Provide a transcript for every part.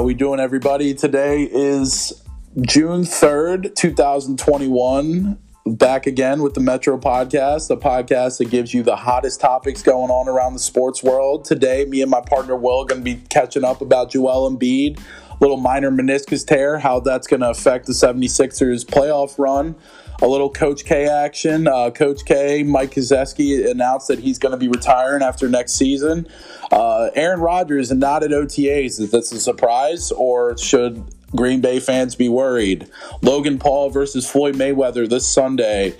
How we doing, everybody? Today is June third, two thousand twenty-one. Back again with the Metro Podcast, the podcast that gives you the hottest topics going on around the sports world. Today, me and my partner Will are going to be catching up about Joel Embiid, little minor meniscus tear, how that's going to affect the 76ers playoff run. A little Coach K action. Uh, Coach K, Mike Krzyzewski announced that he's going to be retiring after next season. Uh, Aaron Rodgers and not at OTAs. Is this a surprise, or should Green Bay fans be worried? Logan Paul versus Floyd Mayweather this Sunday.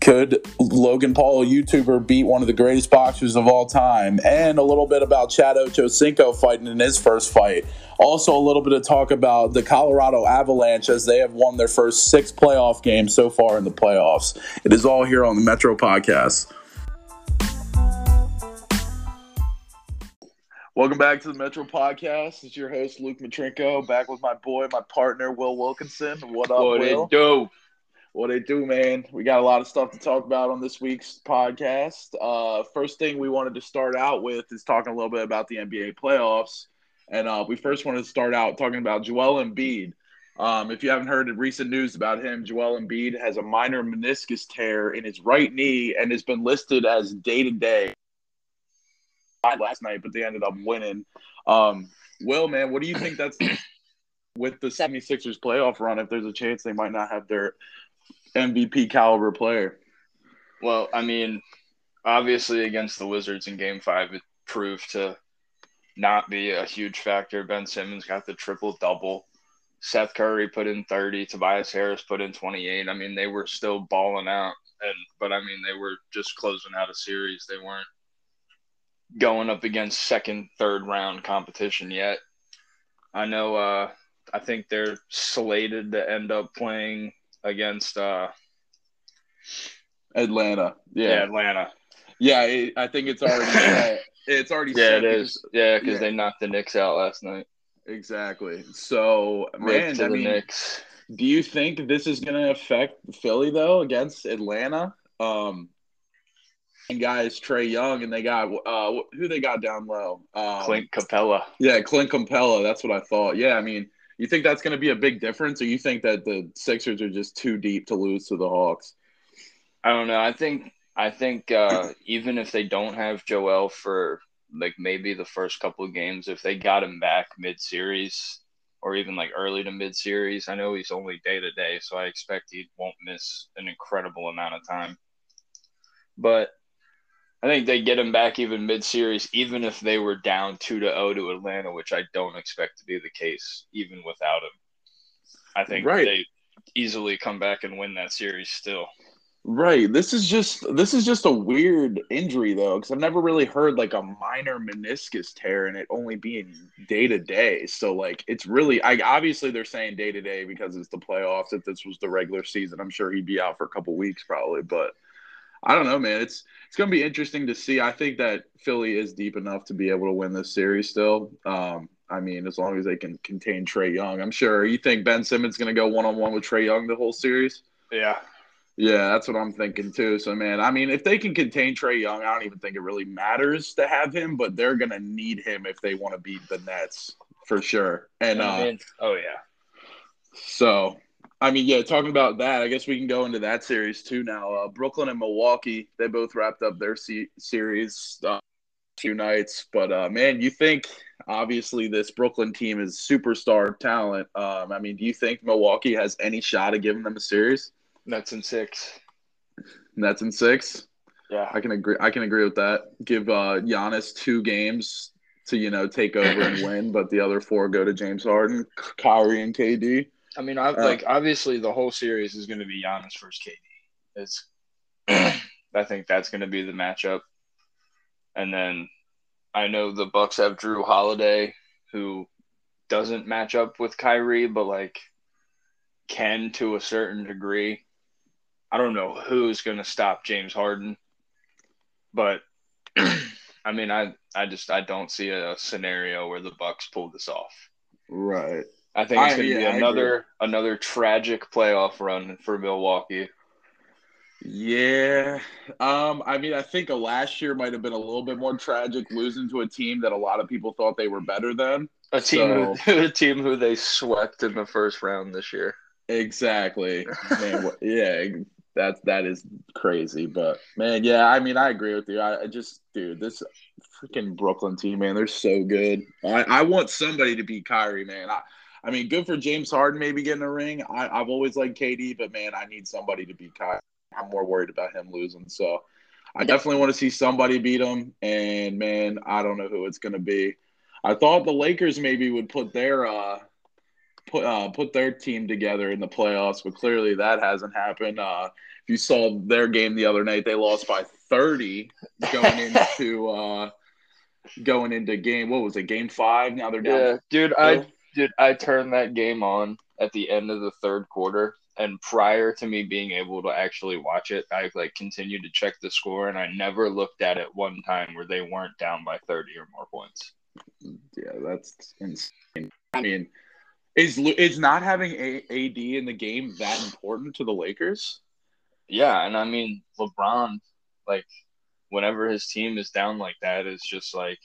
Could Logan Paul, a YouTuber, beat one of the greatest boxers of all time? And a little bit about Chad Ochocinco fighting in his first fight. Also, a little bit of talk about the Colorado Avalanche as they have won their first six playoff games so far in the playoffs. It is all here on the Metro Podcast. Welcome back to the Metro Podcast. It's your host Luke Matrinko, back with my boy, my partner Will Wilkinson. What up, What Will? it do? What they do, man? We got a lot of stuff to talk about on this week's podcast. Uh, first thing we wanted to start out with is talking a little bit about the NBA playoffs, and uh, we first wanted to start out talking about Joel Embiid. Um, if you haven't heard recent news about him, Joel Embiid has a minor meniscus tear in his right knee and has been listed as day to day. Last night, but they ended up winning. Um, Will, man, what do you think that's with the 76ers playoff run? If there's a chance they might not have their MVP caliber player. Well, I mean, obviously against the Wizards in Game Five, it proved to not be a huge factor. Ben Simmons got the triple double. Seth Curry put in 30. Tobias Harris put in 28. I mean, they were still balling out, and but I mean, they were just closing out a series. They weren't going up against second, third round competition yet. I know. Uh, I think they're slated to end up playing against uh, Atlanta. yeah. Yeah. Atlanta. Yeah, it, I think it's already. It's already Yeah, it is. Yeah, because yeah. they knocked the Knicks out last night. Exactly. So, man, to I the mean, Knicks. do you think this is going to affect Philly though against Atlanta? Um, and guys, Trae Young, and they got uh, who they got down low. Um, Clint Capela. Yeah, Clint Capela. That's what I thought. Yeah, I mean, you think that's going to be a big difference, or you think that the Sixers are just too deep to lose to the Hawks? I don't know. I think I think uh, even if they don't have Joel for like maybe the first couple of games, if they got him back mid series or even like early to mid series, I know he's only day to day, so I expect he won't miss an incredible amount of time. But I think they get him back even mid series, even if they were down two to zero to Atlanta, which I don't expect to be the case, even without him. I think Right. they easily come back and win that series still. Right. This is just this is just a weird injury though, because I've never really heard like a minor meniscus tear and it only being day to day. So like it's really I obviously they're saying day to day because it's the playoffs. If this was the regular season, I'm sure he'd be out for a couple weeks probably. But I don't know, man. It's it's gonna be interesting to see. I think that Philly is deep enough to be able to win this series still. Um, I mean, as long as they can contain Trae Young, I'm sure. You think Ben Simmons gonna go one on one with Trae Young the whole series? Yeah. Yeah, that's what I'm thinking too. So, man, I mean, if they can contain Trae Young, I don't even think it really matters to have him, but they're gonna need him if they want to beat the Nets for sure. And uh, oh yeah. so, I mean, yeah, talking about that, I guess we can go into that series too now. Uh, Brooklyn and Milwaukee, they both wrapped up their se- series uh, few nights, but uh, man, you think obviously this Brooklyn team is superstar talent. Um, I mean, do you think Milwaukee has any shot of giving them a series? Nets in six. Nets in six. Yeah. I can agree. I can agree with that. Give uh, Giannis two games to you know take over and win, but the other four go to James Harden, Kyrie, and KD. I mean, I, Uh, like obviously the whole series is going to be Giannis versus KD. It's, I think that's going to be the matchup, and then I know the Bucks have Jrue Holiday, who doesn't match up with Kyrie, but like can to a certain degree. I don't know who's going to stop James Harden, but I mean, I I just I don't see a scenario where the Bucks pull this off. Right. I think it's going to yeah, be another another tragic playoff run for Milwaukee. Yeah. Um, I mean, I think last year might have been a little bit more tragic losing to a team that a lot of people thought they were better than. A team, so, who, a team who they swept in the first round this year. Exactly. Man, yeah, that that is crazy. But man, yeah, I mean, I agree with you. I, I just, dude, this freaking Brooklyn team, man, they're so good. I, I want somebody to beat Kyrie, man. I, I mean, good for James Harden maybe getting a ring. I, I've always liked KD, but man, I need somebody to beat Kyrie. I'm more worried about him losing. So I definitely want to see somebody beat him. And man, I don't know who it's going to be. I thought the Lakers maybe would put their uh, put uh, put their team together in the playoffs, but clearly that hasn't happened. Uh, if you saw their game the other night, they lost by 30 going into uh, going into game. What was it? Game five. Now they're down. Yeah, dude. I dude, I turned that game on at the end of the third quarter, and prior to me being able to actually watch it, I like continued to check the score, and I never looked at it one time where they weren't down by thirty or more points. Yeah, that's insane. I mean, is is not having a AD in the game that important to the Lakers? Yeah, and I mean LeBron, like whenever his team is down like that, is just like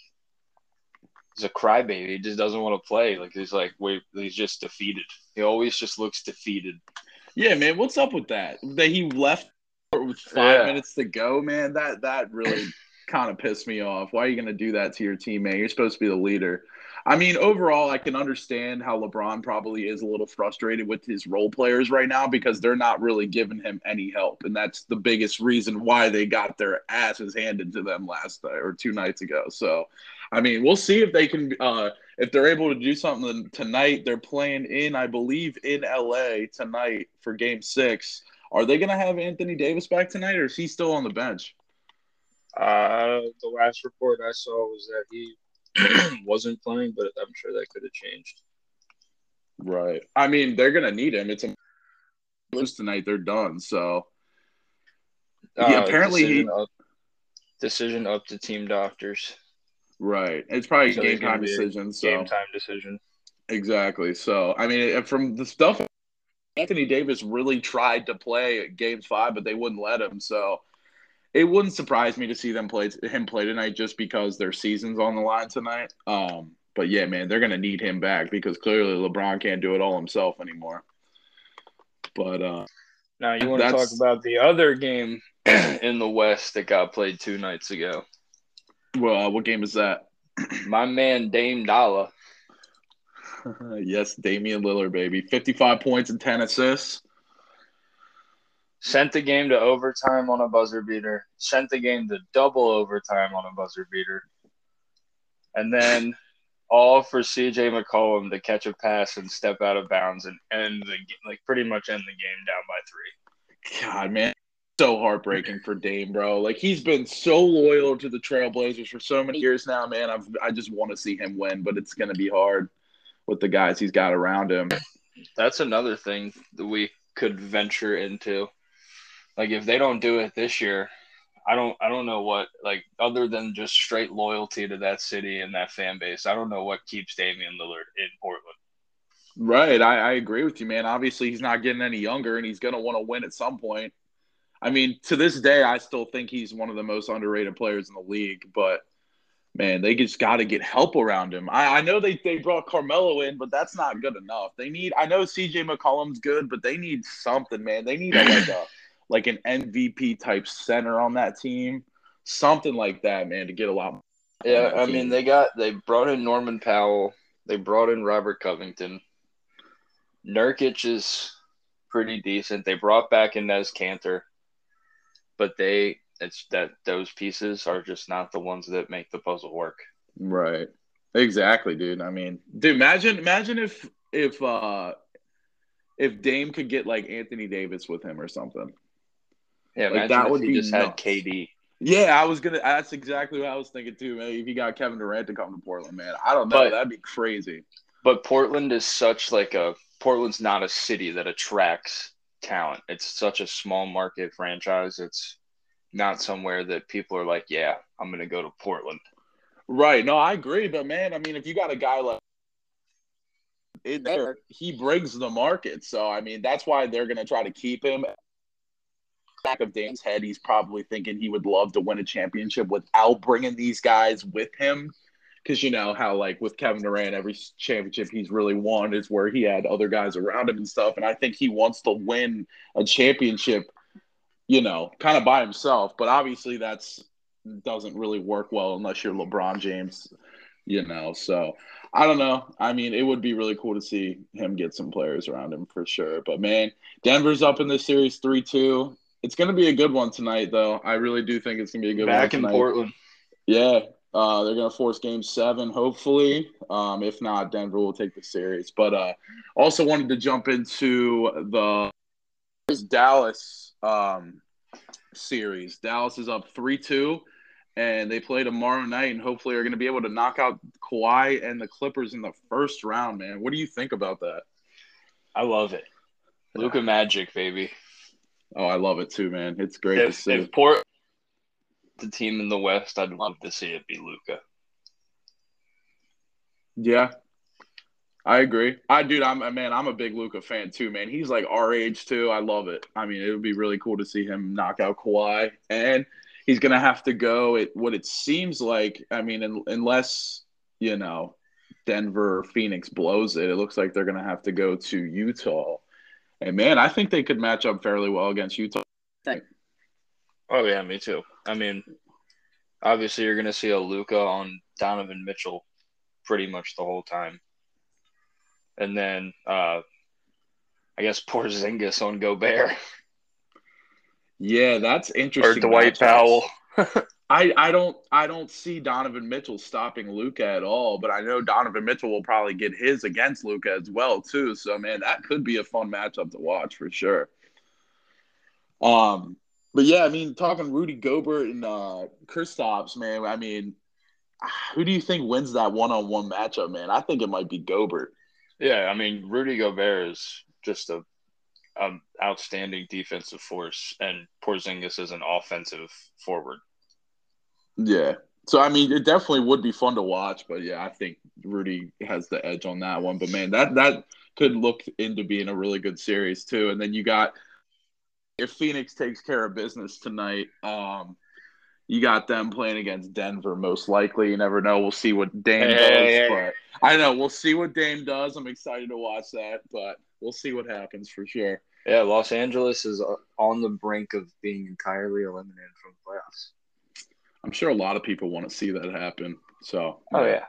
he's a crybaby. He just doesn't want to play. Like he's like wait, he's just defeated. He always just looks defeated. Yeah, man. What's up with that? That he left with five yeah. minutes to go, man. That that really kind of pissed me off. Why are you going to do that to your teammate? You're supposed to be the leader. I mean, overall, I can understand how LeBron probably is a little frustrated with his role players right now because they're not really giving him any help, and that's the biggest reason why they got their asses handed to them last night or two nights ago. So, I mean, we'll see if they can, uh, if they're able to do something tonight. They're playing in, I believe, in LA tonight for Game Six. Are they going to have Anthony Davis back tonight, or is he still on the bench? Uh, the last report I saw was that he wasn't playing, but I'm sure that could have changed. Right. I mean, they're gonna need him. It's a lose tonight. They're done. So uh, yeah, apparently decision, he, up, decision up to team doctors. Right. It's probably so game time decision. So game time decision. Exactly. So I mean, from the stuff, Anthony Davis really tried to play Game Five, but they wouldn't let him. So it wouldn't surprise me to see them play him play tonight just because their season's on the line tonight. Um, but yeah, man, they're gonna need him back because clearly LeBron can't do it all himself anymore. But uh, now you want to talk about the other game in the West that got played two nights ago. Well, uh, what game is that? My man Dame Dollar. yes, Damian Lillard, baby, fifty-five points and ten assists sent the game to overtime on a buzzer beater, sent the game to double overtime on a buzzer beater, and then all for CJ McCollum to catch a pass and step out of bounds and end the like pretty much end the game down by three. God, man, so heartbreaking for Dame, bro. Like he's been so loyal to the Trailblazers for so many years now, man. I've, I just want to see him win, but it's gonna be hard with the guys he's got around him. That's another thing that we could venture into like if they don't do it this year, I don't I don't know what like other than just straight loyalty to that city and that fan base. I don't know what keeps Damian Lillard in Portland. Right, I, I agree with you, man. Obviously, he's not getting any younger, and he's going to want to win at some point. I mean, to this day, I still think he's one of the most underrated players in the league. But man, they just got to get help around him. I, I know they they brought Carmelo in, but that's not good enough. They need. I know C.J. McCollum's good, but they need something, man. They need a, like a like an MVP type center on that team, something like that, man, to get a lot. Yeah, I mean they got they brought in Norman Powell, they brought in Robert Covington. Nurkic is pretty decent. They brought back Enes Kanter, but they it's that those pieces are just not the ones that make the puzzle work. Right. Exactly, dude. I mean, dude, imagine imagine if if uh if Dame could get like Anthony Davis with him or something. Yeah, like that would be just nuts. had KD. Yeah, I was gonna. That's exactly what I was thinking too, man. If you got Kevin Durant to come to Portland, man, I don't know. But, that'd be crazy. But Portland is such like a Portland's not a city that attracts talent. It's such a small market franchise. It's not somewhere that people are like, yeah, I'm gonna go to Portland. Right. No, I agree. But man, I mean, if you got a guy like there, he brings the market. So I mean, that's why they're gonna try to keep him back of Dan's head, he's probably thinking he would love to win a championship without bringing these guys with him. Because you know how, like with Kevin Durant, every championship he's really won is where he had other guys around him and stuff. And I think he wants to win a championship, you know, kind of by himself. But obviously, that's doesn't really work well unless you're LeBron James, you know. So I don't know. I mean, it would be really cool to see him get some players around him for sure. But man, Denver's up in this series three two. It's going to be a good one tonight, though. I really do think it's going to be a good Back one. Back in Portland. Yeah, uh, they're going to force game seven, hopefully. Um, if not, Denver will take the series. But uh, also wanted to jump into the Dallas um, series. Dallas is up 3 2, and they play tomorrow night, and hopefully are going to be able to knock out Kawhi and the Clippers in the first round, man. What do you think about that? I love it. Luka Magic, baby. Oh, I love it too, man. It's great if, to see. If Port the team in the West, I'd love to see it be Luka. Yeah, I agree. I dude, I'm a man, I'm a big Luka fan too, man. He's like our age too. I love it. I mean, it would be really cool to see him knock out Kawhi, and he's gonna have to go. It what it seems like. I mean, in, unless you know Denver or Phoenix blows it, it looks like they're gonna have to go to Utah. And man, I think they could match up fairly well against Utah. Oh yeah, me too. I mean, obviously you're going to see a Luka on Donovan Mitchell pretty much the whole time, and then uh, I guess poor Porzingis on Gobert. Yeah, that's interesting. Or Dwight Powell. I, I don't I don't see Donovan Mitchell stopping Luka at all, but I know Donovan Mitchell will probably get his against Luka as well too. So man, that could be a fun matchup to watch for sure. Um, but yeah, I mean, talking Rudy Gobert and uh, Kristaps, man. I mean, who do you think wins that one-on-one matchup, man? I think it might be Gobert. Yeah, I mean, Rudy Gobert is just a, a outstanding defensive force, and Porzingis is an offensive forward. Yeah. So I mean, it definitely would be fun to watch, but yeah, I think Rudy has the edge on that one. But man, that that could look into being a really good series too. And then you got if Phoenix takes care of business tonight, um, you got them playing against Denver most likely. You never know. We'll see what Dame hey, does. Hey, but I know we'll see what Dame does. I'm excited to watch that, but we'll see what happens for sure. Yeah, Los Angeles is on the brink of being entirely eliminated from the playoffs. I'm sure a lot of people want to see that happen. So, oh yeah,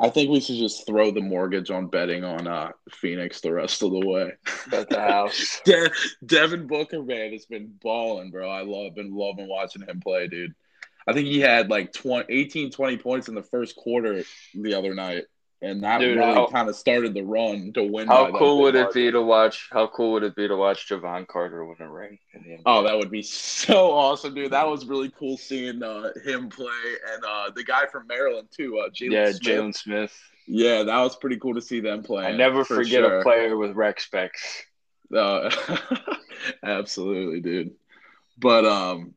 I think we should just throw the mortgage on betting on uh, Phoenix the rest of the way. Bet the house. De- Devin Booker, man, has been balling, bro. I love been loving watching him play, dude. I think he had like 20, 18, 20 points in the first quarter the other night. And that Dude, really kind of started the run to win. How cool would it be to watch? How cool would it be to watch Jevon Carter win a ring in the NBA? Oh, that would be so awesome, dude! That was really cool seeing uh, him play, and uh, the guy from Maryland too, uh, Jalen. Yeah, Jalen Smith. Yeah, that was pretty cool to see them play. I never forget sure. a player with rec specs. Uh, absolutely, dude. But um,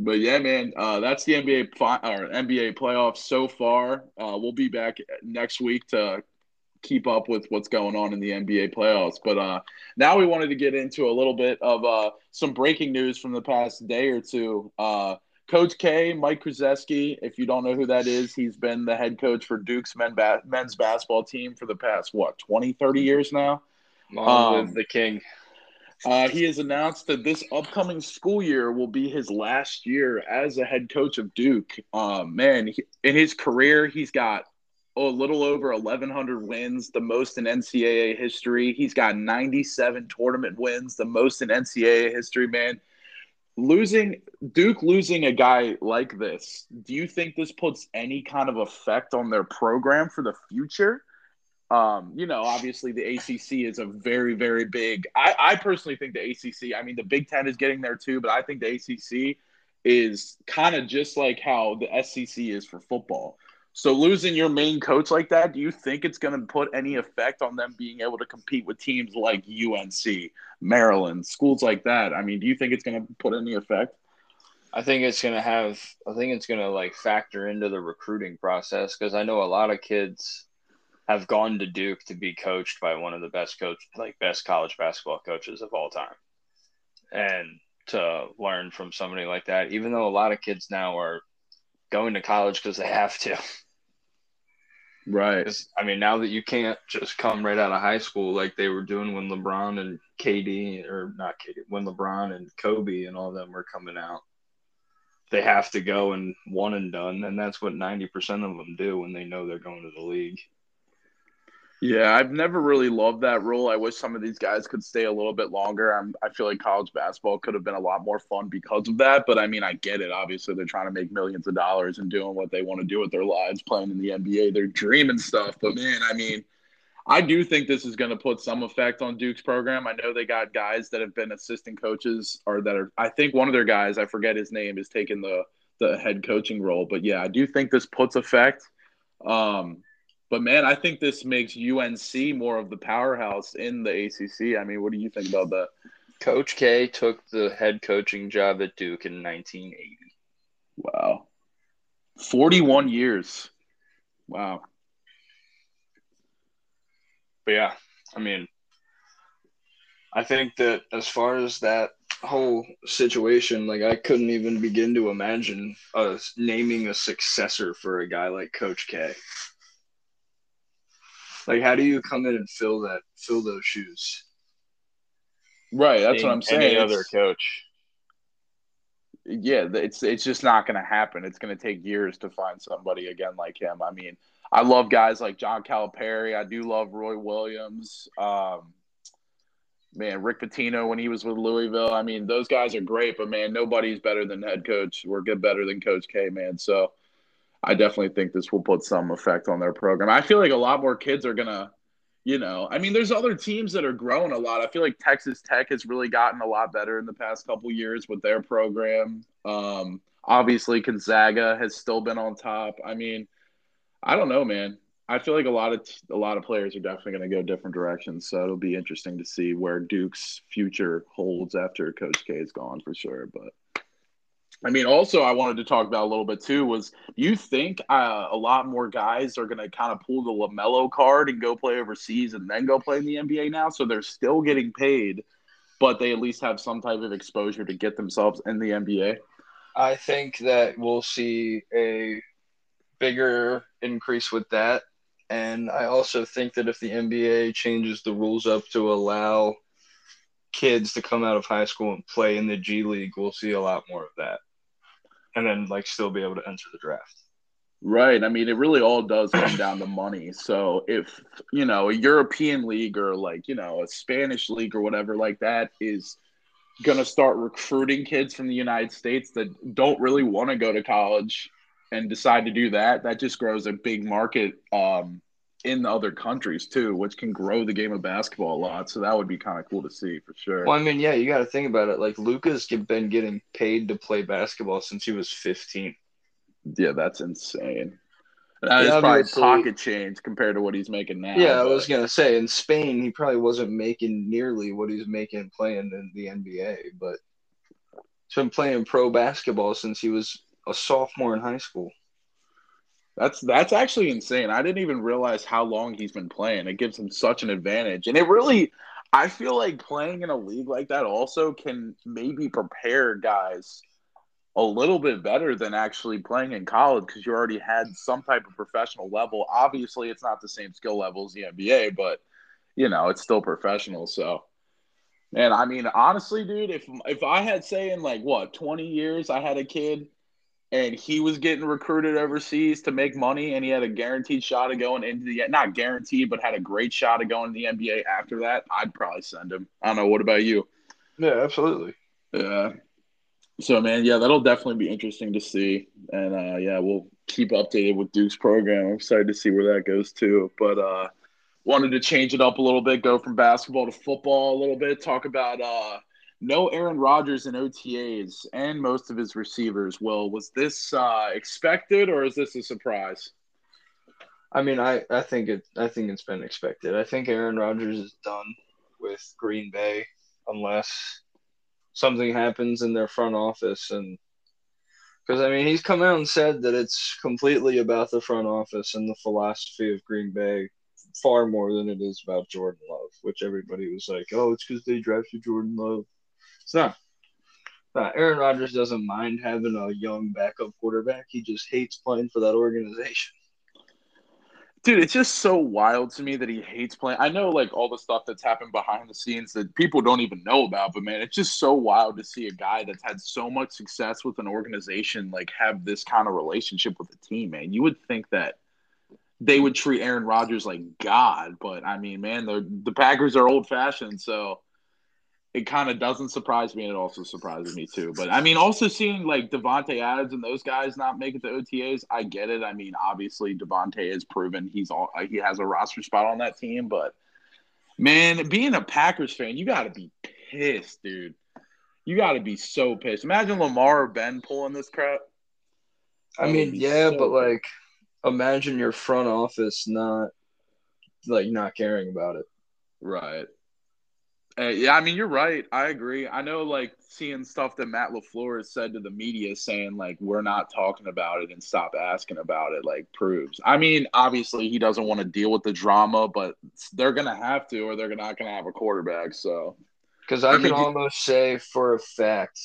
but yeah, man, uh, that's the NBA fi- or NBA playoffs so far. Uh, we'll be back next week to keep up with what's going on in the NBA playoffs. But uh, now we wanted to get into a little bit of uh, some breaking news from the past day or two. Uh, coach K, Mike Krzyzewski, if you don't know who that is, he's been the head coach for Duke's men ba- men's basketball team for the past, what, 20, 30 years now? um, the king. Uh, he has announced that this upcoming school year will be his last year as a head coach of Duke. Uh, man, he, in his career, he's got oh, a little over 1,100 wins, the most in NCAA history. He's got 97 tournament wins, the most in NCAA history, man. Losing Duke, losing a guy like this, do you think this puts any kind of effect on their program for the future? Um, you know, obviously the ACC is a very, very big. I, I personally think the ACC. I mean, the Big Ten is getting there too, but I think the ACC is kind of just like how the SEC is for football. So losing your main coach like that, do you think it's going to put any effect on them being able to compete with teams like UNC, Maryland, schools like that? I mean, do you think it's going to put any effect? I think it's going to have. I think it's going to like factor into the recruiting process because I know a lot of kids have gone to Duke to be coached by one of the best coach like best college basketball coaches of all time. And to learn from somebody like that, even though a lot of kids now are going to college because they have to. Right. I mean, now that you can't just come right out of high school like they were doing when LeBron and KD, or not KD, when LeBron and Kobe and all of them were coming out, they have to go and one and done. And that's what 90% of them do when they know they're going to the league. Yeah, I've never really loved that rule. I wish some of these guys could stay a little bit longer. I'm, I feel like college basketball could have been a lot more fun because of that. But I mean, I get it. Obviously, they're trying to make millions of dollars and doing what they want to do with their lives, playing in the NBA. They're dreaming stuff. But man, I mean, I do think this is going to put some effect on Duke's program. I know they got guys that have been assistant coaches or that are. I think one of their guys, I forget his name, is taking the the head coaching role. But yeah, I do think this puts effect. Um, but man, I think this makes UNC more of the powerhouse in the ACC. I mean, what do you think about that? Coach K took the head coaching job at Duke in 1980. Wow. 41 years. Wow. But yeah, I mean, I think that as far as that whole situation, like I couldn't even begin to imagine us naming a successor for a guy like Coach K. Like, how do you come in and fill that, fill those shoes? Right. That's what I'm saying. Any other coach. Yeah, it's it's just not going to happen. It's going to take years to find somebody again like him. I mean, I love guys like John Calipari. I do love Roy Williams. Um, man, Rick Pitino when he was with Louisville. I mean, those guys are great, but man, nobody's better than head coach. We're good better than Coach K, man. So I definitely think this will put some effect on their program. I feel like a lot more kids are gonna, you know, I mean, there's other teams that are growing a lot. I feel like Texas Tech has really gotten a lot better in the past couple years with their program. Um, obviously, Gonzaga has still been on top. I mean, I don't know, man. I feel like a lot of a lot of players are definitely going to go different directions. So it'll be interesting to see where Duke's future holds after Coach K is gone for sure. But I mean, also, I wanted to talk about a little bit too was you think uh, a lot more guys are going to kind of pull the LaMelo card and go play overseas and then go play in the NBA now? So they're still getting paid, but they at least have some type of exposure to get themselves in the NBA? I think that we'll see a bigger increase with that. And I also think that if the NBA changes the rules up to allow kids to come out of high school and play in the G League, we'll see a lot more of that and then like still be able to enter the draft. Right. I mean, it really all does come down to money. So if you know a European league or like you know a Spanish league or whatever like that is going to start recruiting kids from the United States that don't really want to go to college and decide to do that, that just grows a big market um, in other countries too, which can grow the game of basketball a lot. So that would be kind of cool to see for sure. Well, I mean, yeah, you got to think about it. Like Luka's been getting paid to play basketball since he was 15. Yeah, that's insane. That yeah, is probably pocket change compared to what he's making now. Yeah, but... I was gonna say in Spain he probably wasn't making nearly what he's making playing in the NBA, but he's been playing pro basketball since he was a sophomore in high school. That's that's actually insane. I didn't even realize how long he's been playing. It gives him such an advantage. And it really I feel like playing in a league like that also can maybe prepare guys a little bit better than actually playing in college because you already had some type of professional level. Obviously, it's not the same skill level as the NBA, but you know, it's still professional. So, and I mean, honestly, dude, if if I had say in like what twenty years, I had a kid and he was getting recruited overseas to make money and he had a guaranteed shot of going into the not guaranteed but had a great shot of going to the NBA after that, I'd probably send him. I don't know. What about you? Yeah, absolutely. Yeah. So man, yeah, that'll definitely be interesting to see. And uh yeah, we'll keep updated with Duke's program. I'm excited to see where that goes too. But uh wanted to change it up a little bit, go from basketball to football a little bit, talk about uh no Aaron Rodgers in OTAs and most of his receivers. Will was this uh, expected or is this a surprise? I mean, I, I think it I think it's been expected. I think Aaron Rodgers is done with Green Bay unless something happens in their front office and because I mean he's come out and said that it's completely about the front office and the philosophy of Green Bay far more than it is about Jordan Love, which everybody was like, oh, it's because they drafted Jordan Love. It's not. Aaron Rodgers doesn't mind having a young backup quarterback. He just hates playing for that organization. Dude, it's just so wild to me that he hates playing. I know like all the stuff that's happened behind the scenes that people don't even know about, but man, it's just so wild to see a guy that's had so much success with an organization like have this kind of relationship with a team, man. You would think that they would treat Aaron Rodgers like God, but I mean, man, the the Packers are old fashioned, so it kind of doesn't surprise me, and it also surprises me too. But I mean, also seeing like Davante Adams and those guys not make it to OTAs, I get it. I mean, obviously Davante has proven he's all he has a roster spot on that team, but man, being a Packers fan, you got to be pissed, dude. You got to be so pissed. Imagine Lamar or Ben pulling this crap. I mean, yeah, so but like, imagine your front office not like not caring about it. Right. Uh, yeah, I mean you're right. I agree. I know, like seeing stuff that Matt LaFleur has said to the media, saying like we're not talking about it and stop asking about it, like proves. I mean, obviously he doesn't want to deal with the drama, but they're gonna have to, or they're not gonna have a quarterback. So, because I, I, can mean, almost say for a fact,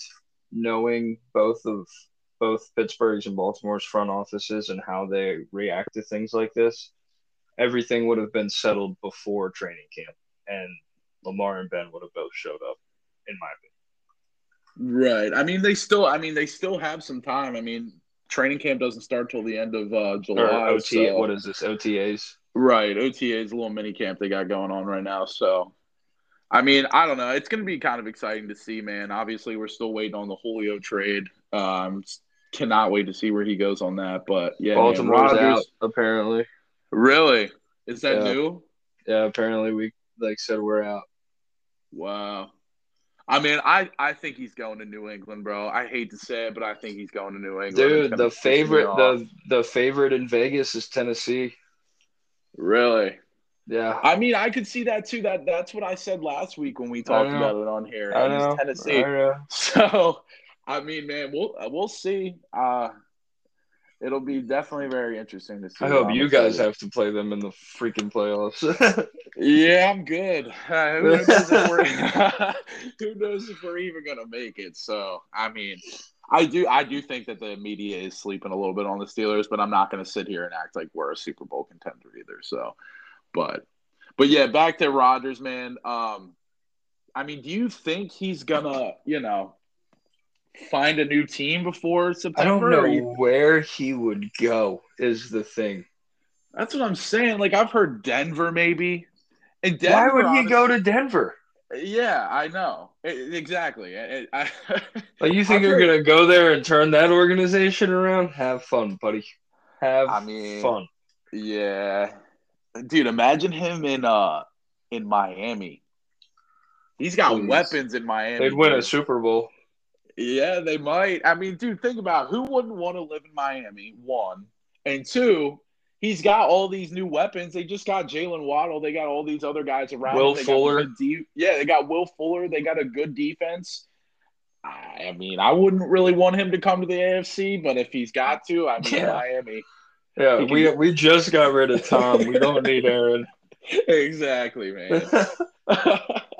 knowing both of both Pittsburgh's and Baltimore's front offices and how they react to things like this, everything would have been settled before training camp and Lamar and Ben would have both showed up, in my opinion. Right. I mean, they still. I mean, they still have some time. I mean, training camp doesn't start till the end of uh, July. Or OT. So. What is this? OTAs. Right. OTAs, a little mini camp they got going on right now. So, I mean, I don't know. It's going to be kind of exciting to see, man. Obviously, we're still waiting on the Julio trade. Um, cannot wait to see where he goes on that. But yeah, Baltimore's man, out apparently. Really? Is that yeah. new? Yeah, apparently we like said we're out. Wow. I mean, I, I think he's going to New England, bro. I hate to say it, but I think he's going to New England. Dude, the favorite the the favorite in Vegas is Tennessee. Really? Yeah. I mean, I could see that too. That that's what I said last week when we talked about it on here. I know. Tennessee. I so, I mean, man, we'll we'll see. Uh, it'll be definitely very interesting to see. I hope you guys have to play them in the freaking playoffs. yeah, I'm good. Uh, who, knows if we're, who knows if we're even gonna make it? So, I mean, I do I do think that the media is sleeping a little bit on the Steelers, but I'm not gonna sit here and act like we're a Super Bowl contender either. So, but but yeah, back to Rodgers, man. Um, I mean, do you think he's gonna, you know, find a new team before September? I don't know you... where he would go. Is the thing. That's what I'm saying. Like I've heard Denver, maybe. And Denver, why would honestly, he go to Denver? Yeah, I know it, exactly. It, I, like you think I've you're heard... gonna go there and turn that organization around? Have fun, buddy. Have I mean, fun. Yeah, dude. Imagine him in uh in Miami. He's got Please. weapons in Miami. They'd win a Super Bowl. Yeah, they might. I mean, dude, think about who wouldn't want to live in Miami, one. And two, he's got all these new weapons. They just got Jaylen Waddle. They got all these other guys around. Will they Fuller. De- yeah, they got Will Fuller. They got a good defense. I mean, I wouldn't really want him to come to the AFC, but if he's got to, I mean, yeah. Miami. Yeah, we we just got rid of Tom. we don't need Aaron. exactly, man.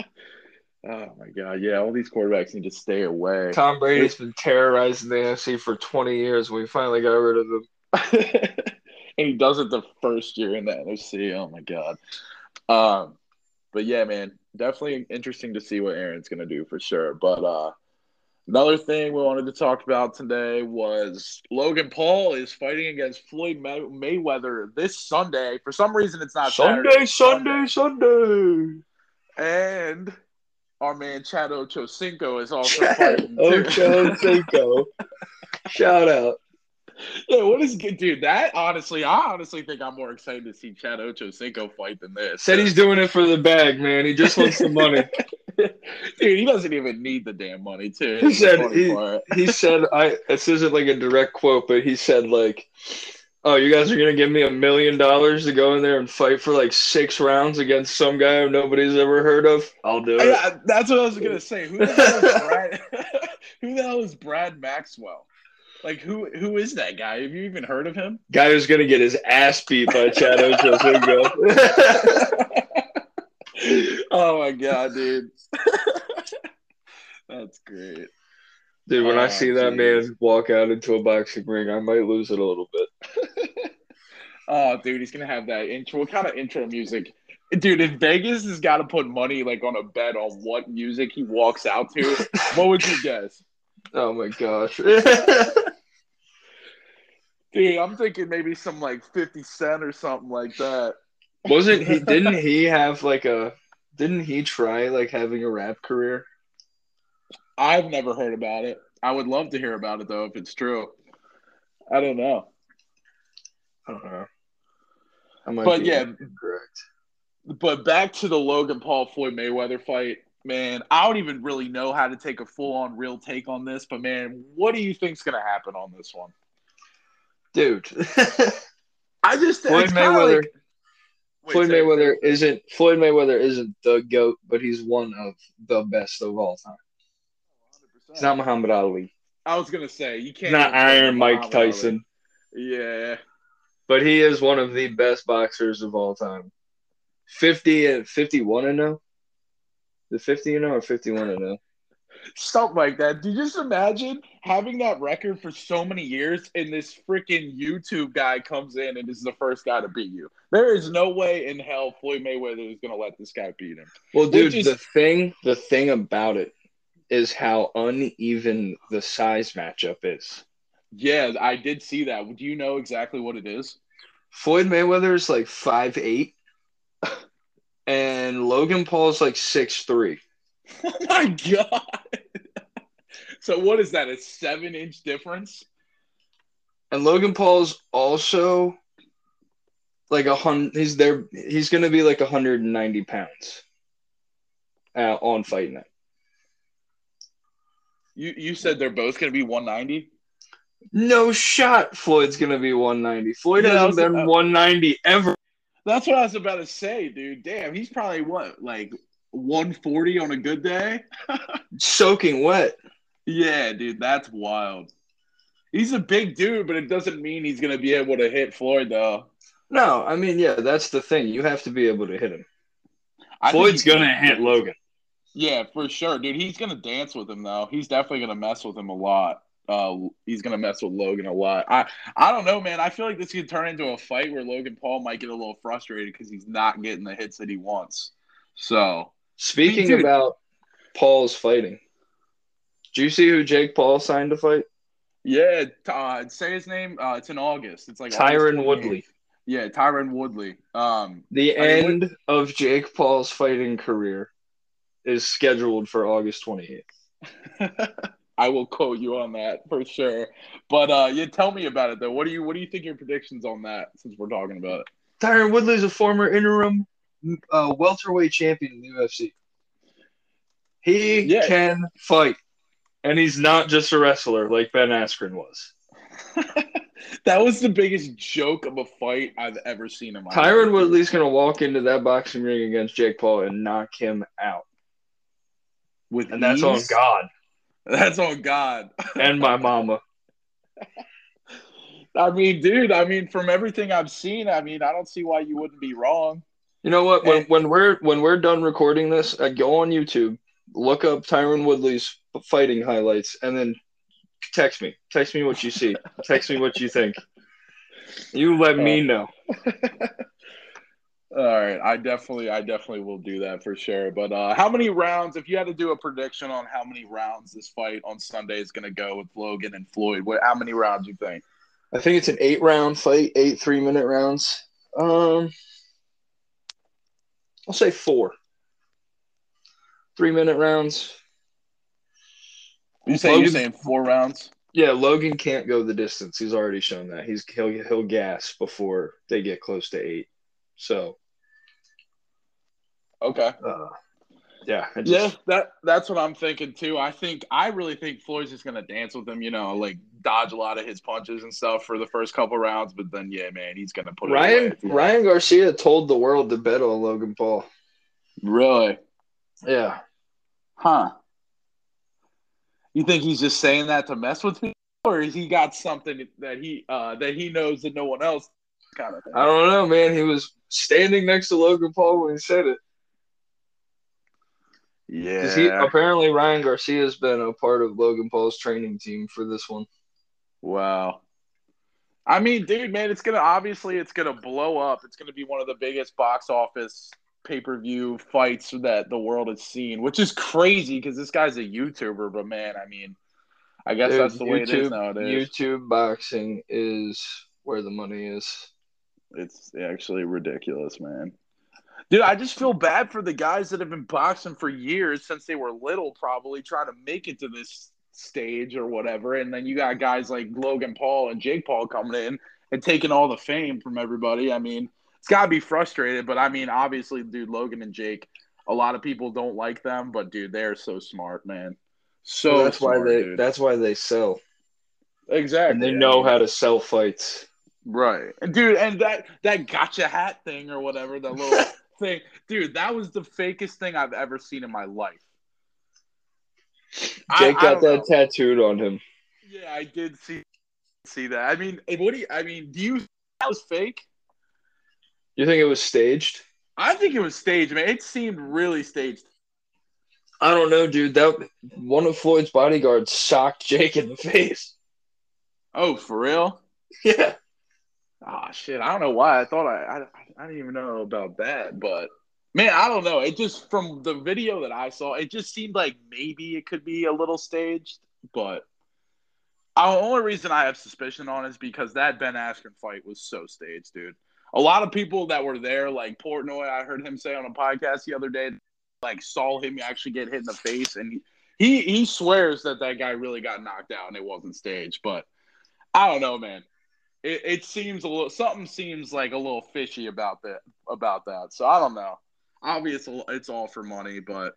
Oh my god, yeah, all these quarterbacks need to stay away. Tom Brady's been terrorizing the NFC for 20 years. We finally got rid of him. and he does it the first year in the NFC. Oh my god. Um, but yeah, man, definitely interesting to see what Aaron's gonna do for sure. But uh, another thing we wanted to talk about today was Logan Paul is fighting against Floyd May- Mayweather this Sunday. For some reason, it's not Sunday, Saturday, Sunday, Sunday. And our man Chad Ochocinco is also fighting. Ochocinco. Shout out. Yeah, what is good, dude? That honestly, I honestly think I'm more excited to see Chad Ochocinco fight than this. Said he's doing it for the bag, man. He just wants the money. dude, he doesn't even need the damn money, too. He said he, he said I this isn't like a direct quote, but he said like oh, you guys are gonna give me a million dollars to go in there and fight for like six rounds against some guy who nobody's ever heard of? I'll do it. Yeah, that's what I was gonna say. Who the hell is Brad? who the hell is Brad Maxwell? Like who who is that guy? Have you even heard of him? Guy who's gonna get his ass beat by Chad Ochocinco. oh my god, dude. That's great. Dude, when I Oh, see that man walk out into a boxing ring, I might lose it a little bit. Oh, dude, he's gonna have that intro. What kind of intro music? Dude, if Vegas has got to put money like on a bet on what music he walks out to, what would you guess? Oh my gosh. Dude, I'm thinking maybe some like 50 Cent or something like that. Wasn't he didn't he have like a didn't he try like having a rap career? I've never heard about it. I would love to hear about it though if it's true. I don't know. I don't know. I might But yeah. incorrect. But back to the Logan Paul Floyd Mayweather fight, man. I don't even really know how to take a full on real take on this, but man, what do you think's gonna happen on this one? Dude. I just Floyd Mayweather like- Wait, Floyd. Mayweather isn't Floyd Mayweather isn't the GOAT, but he's one of the best of all time. He's not Muhammad Ali. I was gonna say you can't. He's not Iron Mike Muhammad Ali. Tyson. Yeah, But he is one of the best boxers of all time. 50 and 51 and 0? The 50 and 0 or 51 and 0? something like that. Do you just imagine having that record for so many years, and this freaking YouTube guy comes in and is the first guy to beat you? There is no way in hell Floyd Mayweather is gonna let this guy beat him. Well, dude, is- the thing the thing about it is how uneven the size matchup is. Yeah, I did see that. Do you know exactly what it is? Floyd Mayweather's like 5'8 and Logan Paul is like 6'3. Oh my god! so what is that? A seven inch difference? And Logan Paul's also like a hundred. He's there. He's gonna be like 190 pounds uh, on fight night. You you said they're both gonna be one ninety. No shot. Floyd's gonna be 190. Floyd Yeah, hasn't been uh, 190 ever. That's what I was about to say, dude. Damn, he's probably what, like 140 on a good day? Soaking wet. Yeah, dude, that's wild. He's a big dude, but it doesn't mean he's gonna be able to hit Floyd though. No, I mean, yeah, that's the thing. You have to be able to hit him. I Floyd's gonna hit Logan. Yeah, for sure, dude. He's gonna dance with him though. He's definitely gonna mess with him a lot. Uh, he's gonna mess with Logan a lot. I I don't know, man. I feel like this could turn into a fight where Logan Paul might get a little frustrated because he's not getting the hits that he wants. So Speaking Dude. about Paul's fighting, do you see who Jake Paul signed to fight? yeah, uh, say his name. Uh, it's in August. It's like Tyron Woodley. Yeah, Tyron Woodley. Um, The I mean, end of Jake Paul's fighting career is scheduled for August 28th. I will quote you on that for sure. But uh, yeah, tell me about it though. What do you what do you think your predictions on that? Since we're talking about it. Tyron Woodley is a former interim uh, welterweight champion in the UFC. He Yeah. can fight, and he's not just a wrestler like Ben Askren was. that was the biggest joke of a fight I've ever seen in my Tyron life. Woodley's going to walk into that boxing ring against Jake Paul and knock him out, with and that's on. God That's on God. and my mama. I mean, dude. I mean, from everything I've seen, I mean, I don't see why you wouldn't be wrong. You know what? When And- when we're when we're done recording this, uh, go on YouTube, look up Tyron Woodley's fighting highlights, and then text me. Text me what you see. text me what you think. You let me know. All right, I definitely, I definitely will do that for sure. But uh, how many rounds? If you had to do a prediction on how many rounds this fight on Sunday is going to go with Logan and Floyd, what, how many rounds you think? I think it's an eight round fight, eight three minute rounds. Um, I'll say four. Three minute rounds. You say you're saying four rounds? Yeah, Logan can't go the distance. He's already shown that. He's he'll he'll gas before they get close to eight. So Okay. uh, yeah, just, Yeah, that that's what I'm thinking too. I think I really think Floyd's just gonna dance with him, you know, like dodge a lot of his punches and stuff for the first couple rounds, but then yeah, man, he's gonna put it Ryan at the end. Ryan Garcia told the world to bet on Logan Paul. Really? Yeah. Huh. You think he's just saying that to mess with people, or has he got something that he uh that he knows that no one else kind of thing? I don't know, man. He was standing next to Logan Paul when he said it. Yeah. he apparently Ryan Garcia's been a part of Logan Paul's training team for this one. Wow. I mean, dude, man, it's gonna obviously it's gonna blow up. It's gonna be one of the biggest box office pay per view fights that the world has seen, which is crazy because this guy's a YouTuber. But man, I mean, I guess Dude, that's the way it is nowadays. YouTube boxing is where the money is. It's actually ridiculous, man. Dude, I just feel bad for the guys that have been boxing for years since they were little, probably trying to make it to this stage or whatever. And then you got guys like Logan Paul and Jake Paul coming in and taking all the fame from everybody. I mean, it's got to be frustrated, but I mean, obviously, dude, Logan and Jake, a lot of people don't like them, but dude, they're so smart, man. So Well, that's smart, why they dude. that's why they sell. exactly. And they I know how to sell fights. Right. And dude, and that that gotcha hat thing or whatever, that little thing, dude, that was the fakest thing I've ever seen in my life. Jake I got don't that know. tattooed on him. Yeah, I did see see that. I mean, what do you I mean, do you that was fake? You think it was staged? I think it was staged, man. It seemed really staged. I don't know, dude. That one of Floyd's bodyguards socked Jake in the face. Oh, for real? Yeah. Oh shit! I don't know why. I thought I, I I didn't even know about that, but man, I don't know. It just from the video that I saw, it just seemed like maybe it could be a little staged. But the only reason I have suspicion on is because that Ben Askren fight was so staged, dude. A lot of people that were there, like Portnoy, I heard him say on a podcast the other day, like saw him actually get hit in the face, and he he, he swears that that guy really got knocked out and it wasn't staged. But I don't know, man it, it seems a little something seems like a little fishy about that about that. So I don't know. Obviously, it's all for money, but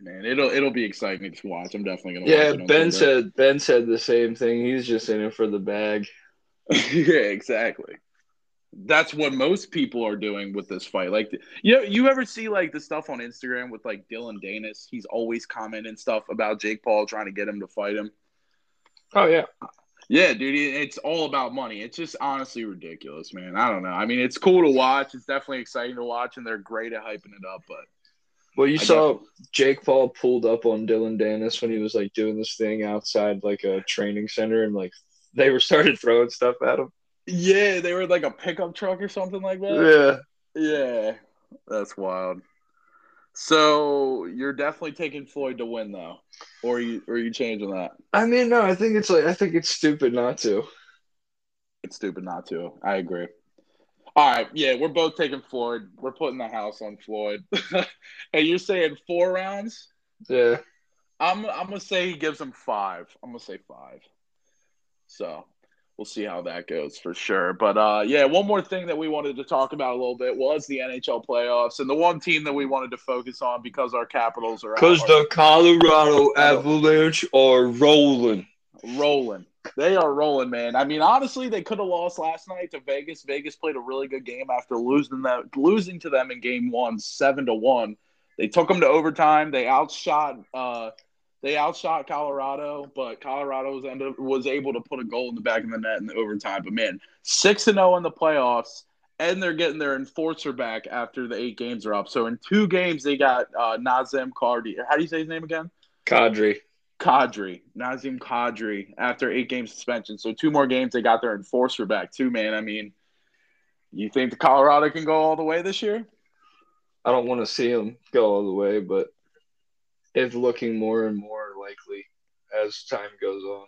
man, it'll it'll be exciting to watch. I'm definitely gonna. Yeah, watch it Ben Sunday. said Ben said the same thing. He's just in it for the bag. yeah, exactly. That's what most people are doing with this fight. Like, you know, you ever see like the stuff on Instagram with like Dillon Danis? He's always commenting stuff about Jake Paul trying to get him to fight him. Oh yeah. Yeah, dude, it's all about money. It's just honestly ridiculous, man. I don't know. I mean, it's cool to watch. It's definitely exciting to watch, and they're great at hyping it up. But Well, you I saw Jake Paul pulled up on Dillon Danis when he was like doing this thing outside like a training center, and like they were started throwing stuff at him. yeah, they were like a pickup truck or something like that. Yeah. Yeah, that's wild. So you're definitely taking Floyd to win, though, or you or you changing that? I mean, no, I think it's like I think it's stupid not to. It's stupid not to. I agree. All right, yeah, we're both taking Floyd. We're putting the house on Floyd. and you're saying four rounds? Yeah. I'm I'm gonna say he gives him five. I'm gonna say five. So we'll see how that goes for sure. But uh, yeah, one more thing that we wanted to talk about a little bit was the NHL playoffs, and the one team that we wanted to focus on because our Capitals are Because the Colorado Avalanche are rolling. rolling. They are rolling, man. I mean, honestly, they could have lost last night to Vegas. Vegas played a really good game after losing that losing to them in game one, seven to one. They took them to overtime. They outshot uh, they outshot Colorado, but Colorado was ended, was able to put a goal in the back of the net in the overtime. But man, six and zero in the playoffs, and they're getting their enforcer back after the eight games are up. So in two games, they got uh, Nazem Cardi. How do you say his name again? Kadri. Kadri, Nazem Kadri, after eight game suspension. So two more games, they got their enforcer back too, man. I mean, you think the Colorado can go all the way this year? I don't want to see them go all the way, but it's looking more and more likely as time goes on.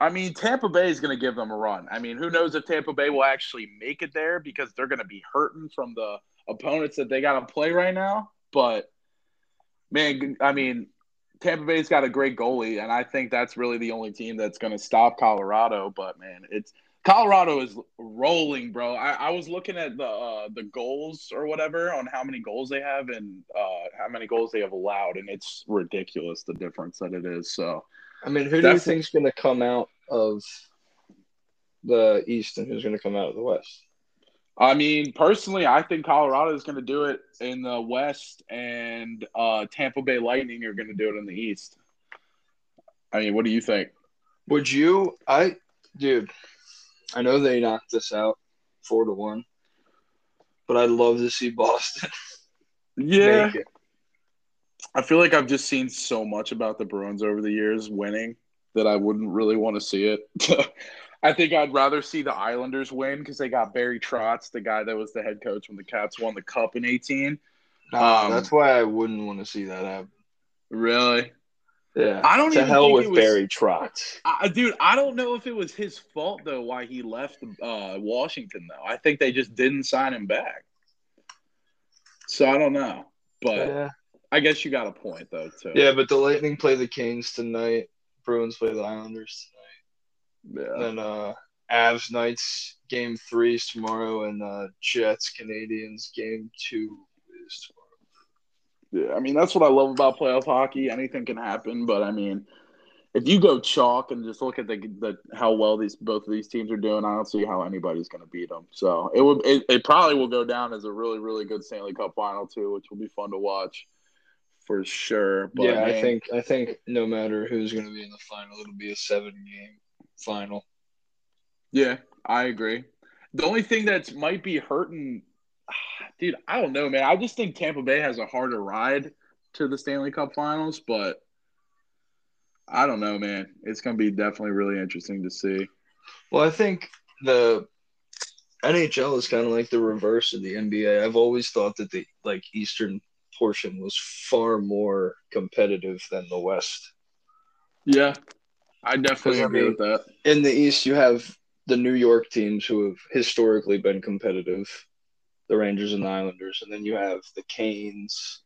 I mean, Tampa Bay is going to give them a run. I mean, who knows if Tampa Bay will actually make it there because they're going to be hurting from the opponents that they got to play right now. But man, I mean, Tampa Bay's got a great goalie, and I think that's really the only team that's going to stop Colorado. But man, it's Colorado is rolling, bro. I, I was looking at the uh, the goals or whatever on how many goals they have and uh, how many goals they have allowed, and it's ridiculous the difference that it is. So. I mean, who do you think's going to come out of the East and who's going to come out of the West? I mean, personally, I think Colorado is going to do it in the West, and uh, Tampa Bay Lightning are going to do it in the East. I mean, what do you think? Would you? I, dude, I know they knocked this out four to one, but I'd love to see Boston Yeah. I feel like I've just seen so much about the Bruins over the years winning that I wouldn't really want to see it. I think I'd rather see the Islanders win because they got Barry Trotz, the guy that was the head coach when the Caps won the Cup in eighteen. Um, that's why I wouldn't want to see that happen. Really? Yeah, I don't to even hell think with it was- Barry Trotz. I, dude, I don't know if it was his fault though why he left uh, Washington though. I think they just didn't sign him back. So I don't know, but Yeah, I guess you got a point though too. yeah, but the Lightning play the Kings tonight. Bruins play the Islanders tonight. yeah. Then uh, Avs Knights game three is tomorrow, and uh, Jets Canadiens game two is tomorrow. Yeah, I mean that's what I love about playoff hockey. Anything can happen, but I mean, if you go chalk and just look at the, the how well these both of these teams are doing, I don't see how anybody's going to beat them. So it would it, it probably will go down as a really really good Stanley Cup final too, which will be fun to watch for sure. But yeah, I man, think I think no matter who's going to be in the final, it'll be a seven game final. yeah, I agree. The only thing that might be hurting, dude, I don't know, man. I just think Tampa Bay has a harder ride to the Stanley Cup Finals, but I don't know, man. It's going to be definitely really interesting to see. Well, I think the NHL is kind of like the reverse of the NBA. I've always thought that the like Eastern portion was far more competitive than the West. Yeah, I definitely Because, I agree mean- with that. In the East, you have the New York teams who have historically been competitive, the Rangers and the Islanders, and then you have the Canes,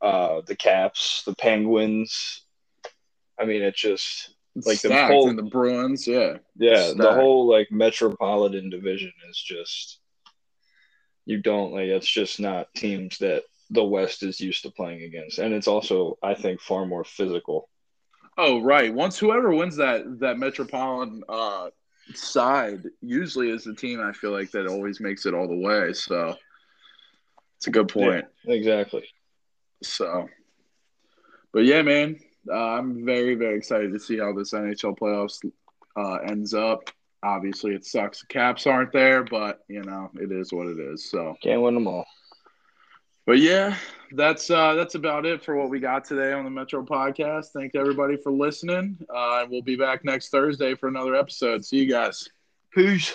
uh, the Caps, the Penguins. I mean, it just Like the whole- and the Bruins, yeah. Yeah, the whole like metropolitan division is just you don't like it's just not teams that the West is used to playing against. And it's also I think far more physical. Oh, right. Once whoever wins that that Metropolitan uh, side usually is the team I feel like that always makes it all the way. So it's a good point. Exactly. So, but yeah, man, uh, I'm very very excited to see how this NHL playoffs uh, ends up. Obviously, it sucks the Caps aren't there, but you know it is what it is. So. Can't win them all. But yeah, that's uh, that's about it for what we got today on the Metro Podcast. Thank everybody for listening. Uh, and we'll be back next Thursday for another episode. See you guys. Peace.